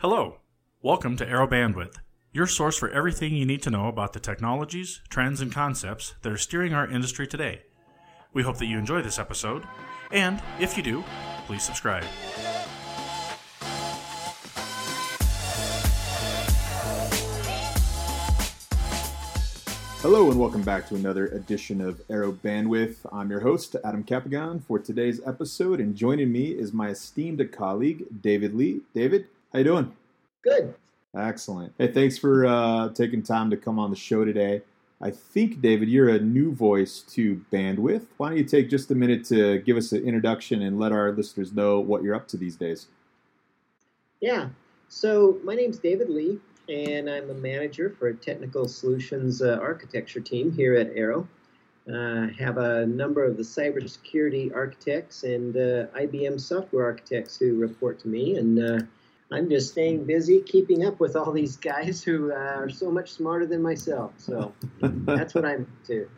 Hello. Welcome to Arrow Bandwidth, your source for everything you need to know about the technologies, trends, and concepts that are steering our industry today. We hope that you enjoy this episode, and if you do, please subscribe. Hello and welcome back to another edition of Arrow Bandwidth. I'm your host, Adam Capagon, for today's episode, and joining me is my esteemed colleague, David Lee. David, how you doing? Good. Excellent. Hey, thanks for uh, taking time to come on the show today. I think, David, you're a new voice to Bandwidth. Why don't you take just a minute to give us an introduction and let our listeners know what you're up to these days? Yeah. So my name's David Lee, and I'm a manager for a technical solutions uh, architecture team here at Arrow. Uh, have a number of the cybersecurity architects and uh, IBM software architects who report to me, and uh, I'm just staying busy, keeping up with all these guys who uh, are so much smarter than myself. So that's what I'm to.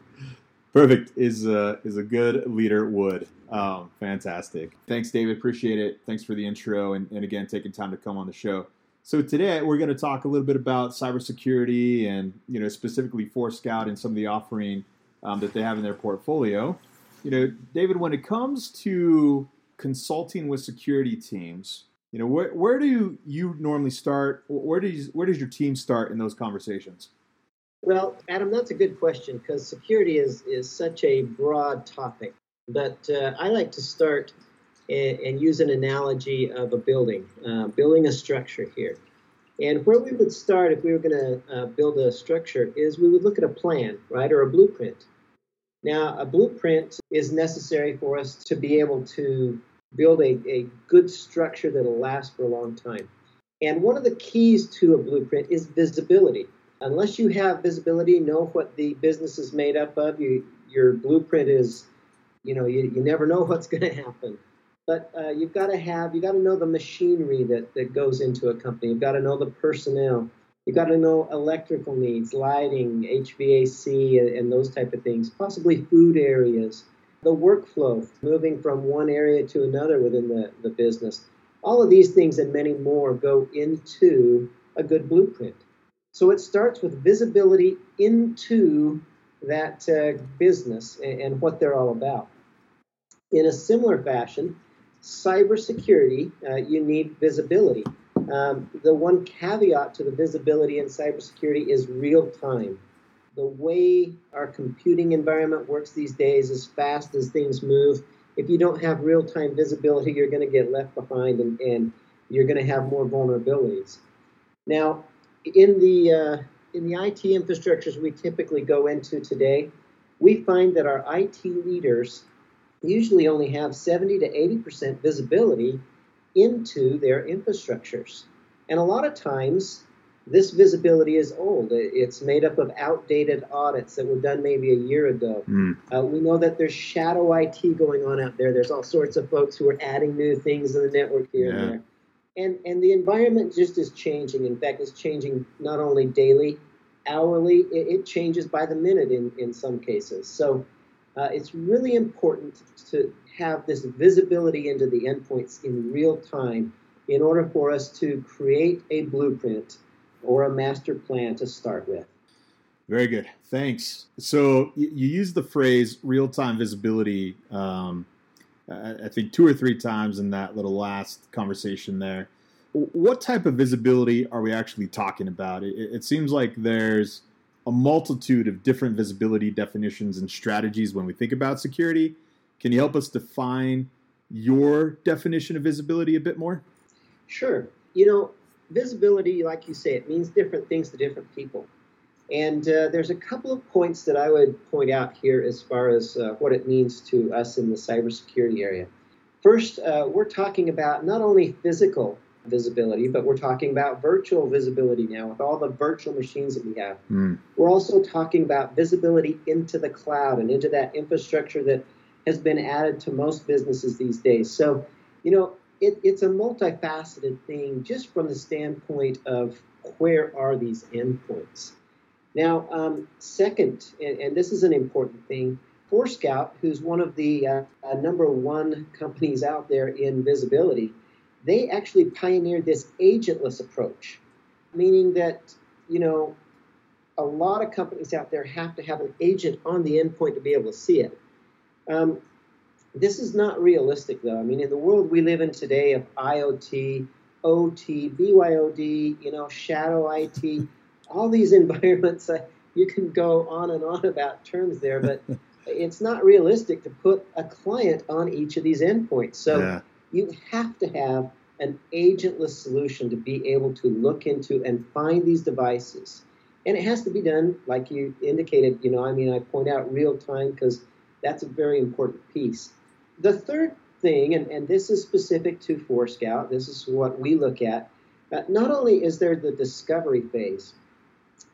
Perfect is uh, is a good leader would. Um, fantastic. Thanks, David. Appreciate it. Thanks for the intro and, and again taking time to come on the show. So today we're going to talk a little bit about cybersecurity and you know specifically Forescout and some of the offering um, that they have in their portfolio. You know, David, when it comes to consulting with security teams, you know, where where do you normally start? Where does where does your team start in those conversations? Well, Adam, that's a good question because security is is such a broad topic. But uh, I like to start and, use an analogy of a building, uh, building a structure here. And where we would start if we were going to uh, build a structure is we would look at a plan, right, or a blueprint. Now, a blueprint is necessary for us to be able to build a, a good structure that'll last for a long time. And one of the keys to a blueprint is visibility. Unless you have visibility, know what the business is made up of, you, your blueprint is, you know, you, you never know what's going to happen. But uh, you've got to have, you've got to know the machinery that, that goes into a company. You've got to know the personnel. You've got to know electrical needs, lighting, HVAC, and, and those type of things, possibly food areas, the workflow, moving from one area to another within the, the business. All of these things and many more go into a good blueprint. So it starts with visibility into that uh, business and, and what they're all about. In a similar fashion, cybersecurity, uh, you need visibility. Um, the one caveat to the visibility in cybersecurity is real time. The way our computing environment works these days, as fast as things move, if you don't have real time visibility, you're going to get left behind and, and you're going to have more vulnerabilities. Now, in the uh, in the IT infrastructures we typically go into today, we find that our IT leaders usually only have 70 to 80% visibility into their infrastructures. And a lot of times, this visibility is old. It's made up of outdated audits that were done maybe a year ago. Mm. Uh, we know that there's shadow IT going on out there. There's all sorts of folks who are adding new things in the network here yeah. and there. And, and the environment just is changing. In fact, it's changing not only daily, hourly, it, it changes by the minute in, in some cases. So uh, it's really important to have this visibility into the endpoints in real time in order for us to create a blueprint or a master plan to start with. Very good. Thanks. So you, you use the phrase real time visibility, um, I think, two or three times in that little last conversation there. What type of visibility are we actually talking about? It, it seems like there's a multitude of different visibility definitions and strategies when we think about security. Can you help us define your definition of visibility a bit more? Sure. You know, visibility, like you say, it means different things to different people. And uh, there's a couple of points that I would point out here as far as uh, what it means to us in the cybersecurity area. First, uh, we're talking about not only physical visibility, but we're talking about virtual visibility now with all the virtual machines that we have. Mm. We're also talking about visibility into the cloud and into that infrastructure that has been added to most businesses these days. So, you know, it, it's a multifaceted thing just from the standpoint of where are these endpoints. Now, um, second, and, and, this is an important thing, Forescout, who's one of the uh, uh, number one companies out there in visibility, they actually pioneered this agentless approach, meaning that, you know, a lot of companies out there have to have an agent on the endpoint to be able to see it. Um, this is not realistic, though. I mean, in the world we live in today of IoT, OT, BYOD, you know, shadow IT, all these environments, uh, you can go on and on about terms there, but it's not realistic to put a client on each of these endpoints. So yeah. you have to have an agentless solution to be able to look into and find these devices. And it has to be done, like you indicated, you know, I mean, I point out real time because that's a very important piece. The third thing, and, and this is specific to Forescout, this is what we look at, uh, not only is there the discovery phase,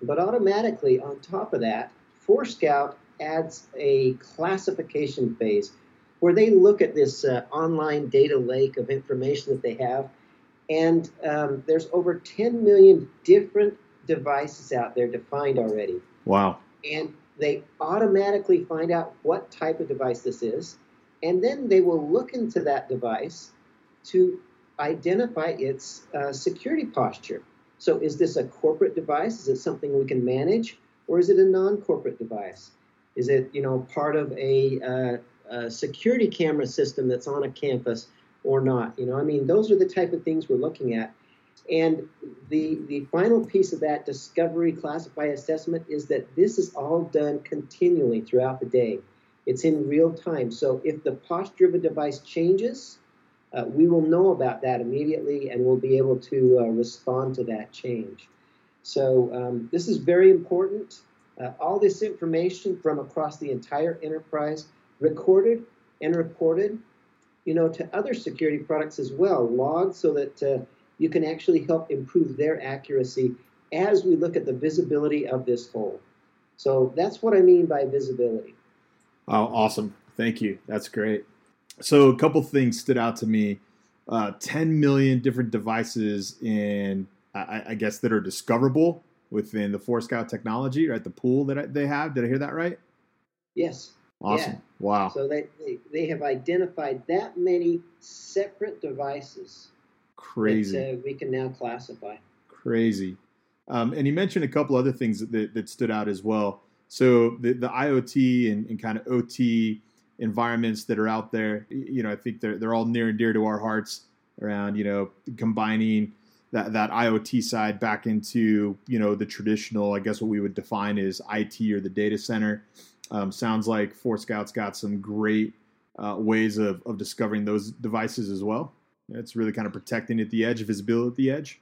but automatically on top of that, Forescout adds a classification phase where they look at this uh, online data lake of information that they have. And um, there's over 10 million different devices out there defined already. Wow. And they automatically find out what type of device this is. And then they will look into that device to identify its uh, security posture. So, is this a corporate device? Is it something we can manage? Or is it a non corporate device? Is it, you know, part of a, uh, a, security camera system that's on a campus or not? You know, I mean, those are the type of things we're looking at. And the the final piece of that discovery, classify, assessment is that this is all done continually throughout the day. It's in real time. So if the posture of a device changes, uh, we will know about that immediately and we'll be able to uh, respond to that change. So um, this is very important. Uh, all this information from across the entire enterprise recorded and reported, you know, to other security products as well, logged so that uh, you can actually help improve their accuracy as we look at the visibility of this whole. So that's what I mean by visibility. Oh, awesome. Thank you. That's great. So a couple things stood out to me. Uh, 10 million different devices in, I, I guess, that are discoverable within the Forescout technology, right? The pool that they have. Did I hear that right? Yes. Awesome. Yeah. Wow. So they, they, they have identified that many separate devices. Crazy. That, uh, we can now classify. Crazy. Um, and you mentioned a couple other things that, that stood out as well. So the, the IoT and, and kind of OT environments that are out there, you know, I think they're, they're all near and dear to our hearts around, you know, combining – that that IoT side back into you know the traditional, I guess what we would define as IT or the data center. Um, sounds like Forescout's got some great uh, ways of, of discovering those devices as well. It's really kind of protecting at the edge, visibility at the edge.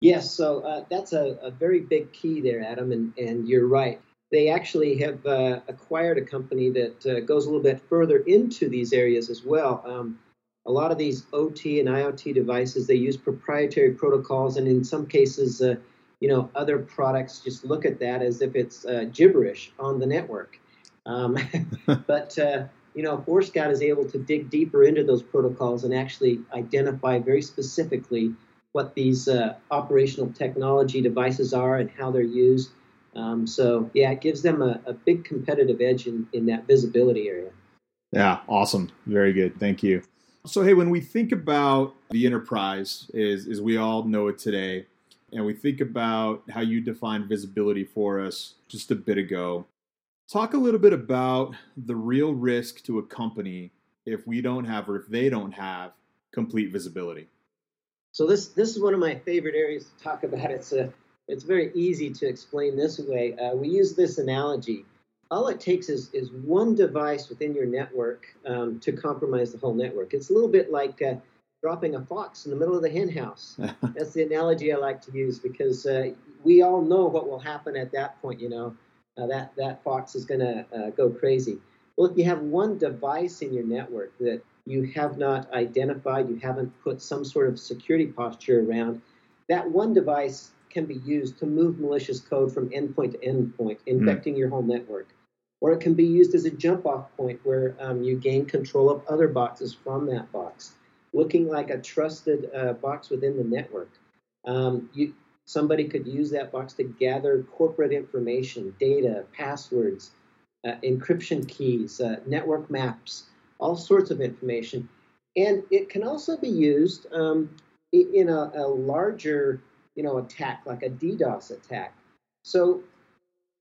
Yes, so uh, that's a, a, very big key there, Adam, and, and you're right. They actually have uh, acquired a company that uh, goes a little bit further into these areas as well. Um, a lot of these OT and IoT devices, they use proprietary protocols, and in some cases, uh, you know, other products just look at that as if it's uh, gibberish on the network. Um, but uh, you know, Forescout is able to dig deeper into those protocols and actually identify very specifically what these uh, operational technology devices are and how they're used. Um, so yeah, it gives them a, a big competitive edge in, in that visibility area. Yeah, awesome. Very good. Thank you. So hey, when we think about the enterprise, is as we all know it today, and we think about how you defined visibility for us just a bit ago, talk a little bit about the real risk to a company if we don't have or if they don't have complete visibility. So this this is one of my favorite areas to talk about. It's a it's very easy to explain this way. Uh, we use this analogy all it takes is, is one device within your network um, to compromise the whole network. It's a little bit like uh, dropping a fox in the middle of the hen house. That's the analogy I like to use because uh, we all know what will happen at that point. You know, uh, that that fox is going to uh, go crazy. Well, if you have one device in your network that you have not identified, you haven't put some sort of security posture around, that one device can be used to move malicious code from endpoint to endpoint, hmm. infecting mm. your whole network or it can be used as a jump off point where um, you gain control of other boxes from that box, looking like a trusted uh, box within the network. Um, you, somebody could use that box to gather corporate information, data, passwords, uh, encryption keys, uh, network maps, all sorts of information. And it can also be used um, in a, a, larger, you know, attack like a DDoS attack. So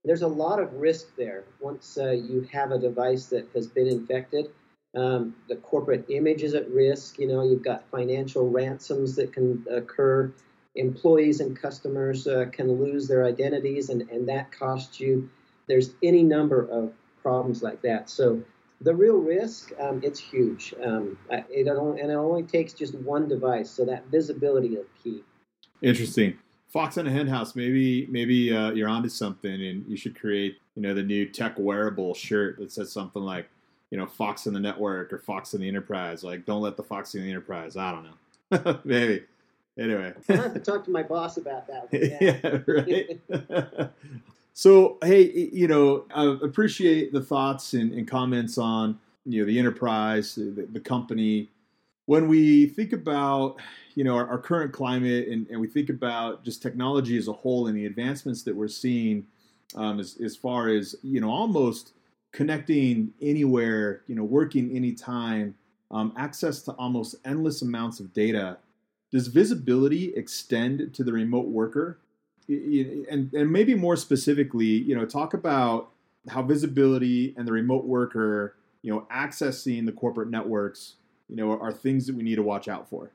there's a lot of risk there once uh, you have a device that has been infected. Um, the corporate image is at risk. You know, you've got financial ransoms that can occur. Employees and customers uh, can lose their identities, and, and that costs you. There's any number of problems like that. So the real risk, um, it's huge. Um, it and it only takes just one device, so that visibility is key. Interesting. Fox in a Henhouse, maybe maybe uh, you're onto something, and you should create you know the new tech wearable shirt that says something like you know Fox in the network or Fox in the enterprise. Like, don't let the Fox in the enterprise. I don't know. maybe. Anyway, I have to talk to my boss about that. yeah, right. So, hey, you know, I appreciate the thoughts and, and comments on you know the enterprise, the, the, company. When we think about you know our, our current climate and, and, we think about just technology as a whole and the advancements that we're seeing, um, as as far as you know, almost connecting anywhere, you know, working anytime, um, access to almost endless amounts of data. Does visibility extend to the remote worker? and and maybe more specifically, you know, talk about how visibility and the remote worker, you know, accessing the corporate networks, you know, are, are things that we need to watch out for.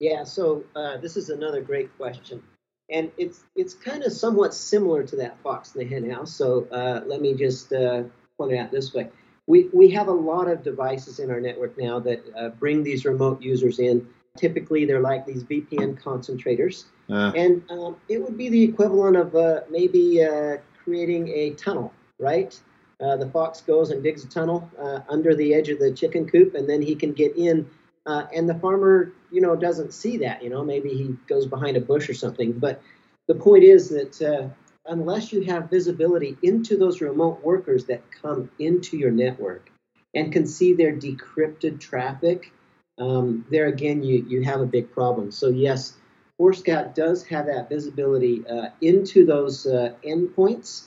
Yeah, so uh, this is another great question, and it's it's kind of somewhat similar to that fox in the hen house. So uh, let me just uh, point it out this way: we we have a lot of devices in our network now that uh, bring these remote users in. Typically, they're like these VPN concentrators uh. And um, it would be the equivalent of uh, maybe uh, creating a tunnel, right? Uh, the fox goes and digs a tunnel uh, under the edge of the chicken coop, and then he can get in. Uh, and the farmer, you know, doesn't see that. You know, maybe he goes behind a bush or something. But the point is that unless you have visibility into those remote workers that come into your network and can see their decrypted traffic, um, there again, you, you have a big problem. So, yes, Forescout does have that visibility uh, into those uh, endpoints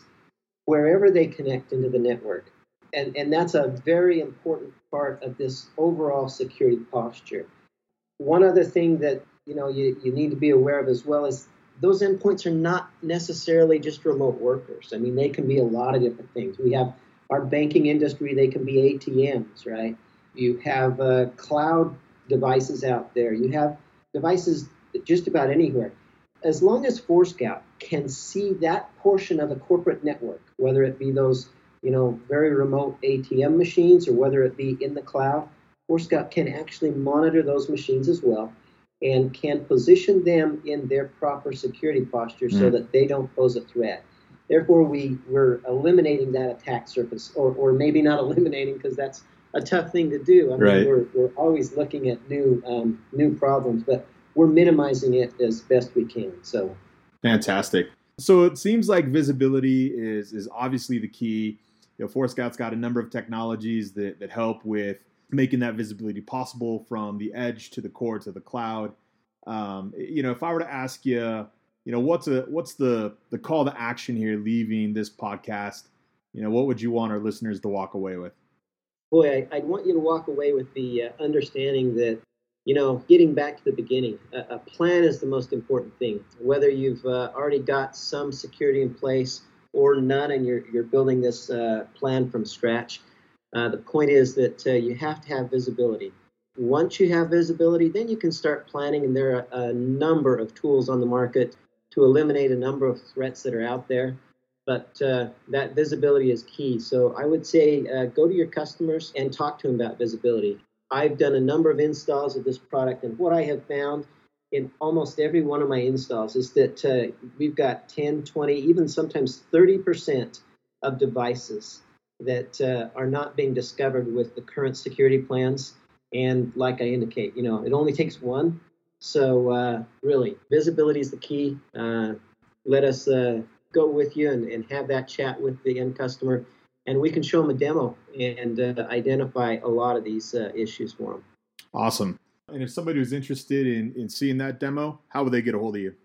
wherever they connect into the network. And, and that's a very important part of this overall security posture. One other thing that you know you, you need to be aware of as well is those endpoints are not necessarily just remote workers. I mean, they can be a lot of different things. We have our banking industry, they can be ATMs, right? You have uh, cloud devices out there. You have devices just about anywhere. As long as Forescout can see that portion of the corporate network, whether it be those you know very remote ATM machines or whether it be in the cloud, Forescout can actually monitor those machines as well and can position them in their proper security posture mm. so that they don't pose a threat. Therefore, we, we're eliminating that attack surface, or, or maybe not eliminating because that's a tough thing to do. I mean, right. we're, we're always looking at new um, new problems, but we're minimizing it as best we can. So fantastic. So it seems like visibility is is obviously the key. You know, Forescout's got a number of technologies that that help with making that visibility possible from the edge to the core to the cloud. Um, you know, if I were to ask you, you know, what's a what's the the call to action here leaving this podcast? You know, what would you want our listeners to walk away with? Boy, I, would want you to walk away with the uh, understanding that you know, getting back to the beginning, a, a plan is the most important thing. Whether you've uh, already got some security in place or none, and you're you're building this uh, plan from scratch, uh, the point is that uh, you have to have visibility. Once you have visibility, then you can start planning, and there are a number of tools on the market to eliminate a number of threats that are out there. But uh, that visibility is key. So I would say uh, go to your customers and talk to them about visibility. I've done a number of installs of this product, and what I have found in almost every one of my installs is that uh, we've got 10, 20, even sometimes 30% of devices that uh, are not being discovered with the current security plans. And like I indicate, you know, it only takes one. So uh, really, visibility is the key. Uh, let us uh, go with you and, and have that chat with the end customer and we can show them a demo and uh, identify a lot of these uh, issues for them. Awesome. And if somebody was interested in, in seeing that demo, how would they get a hold of you?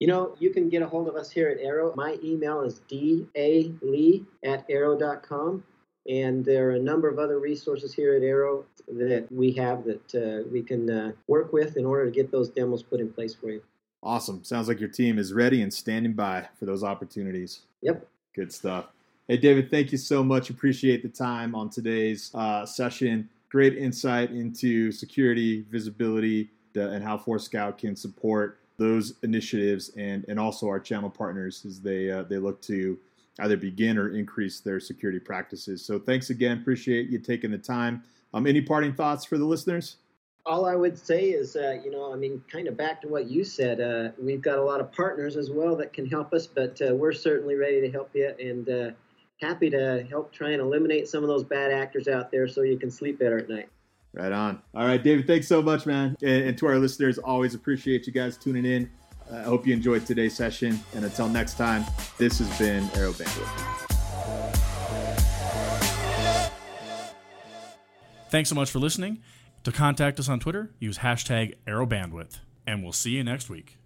You know, you can get a hold of us here at Arrow. My email is dalee at arrow.com. And there are a number of other resources here at Arrow that we have that uh, we can uh, work with in order to get those demos put in place for you. Awesome. Sounds like your team is ready and standing by for those opportunities. Yep. Good stuff. Hey, David, thank you so much. Appreciate the time on today's uh, session. Great insight into security, visibility, the, and how Forescout can support those initiatives and, and also our channel partners as they uh, they look to either begin or increase their security practices. So thanks again. Appreciate you taking the time. Um, any parting thoughts for the listeners? All I would say is, uh, you know, I mean, kind of back to what you said. Uh, we've got a lot of partners as well that can help us, but uh, we're certainly ready to help you and uh, happy to help try and eliminate some of those bad actors out there so you can sleep better at night. Right on. All right, David, thanks so much, man. And, and to our listeners, always appreciate you guys tuning in. I hope you enjoyed today's session. And until next time, this has been Arrow Bandwidth. Thanks so much for listening. To contact us on Twitter, use hashtag ArrowBandwidth. And we'll see you next week.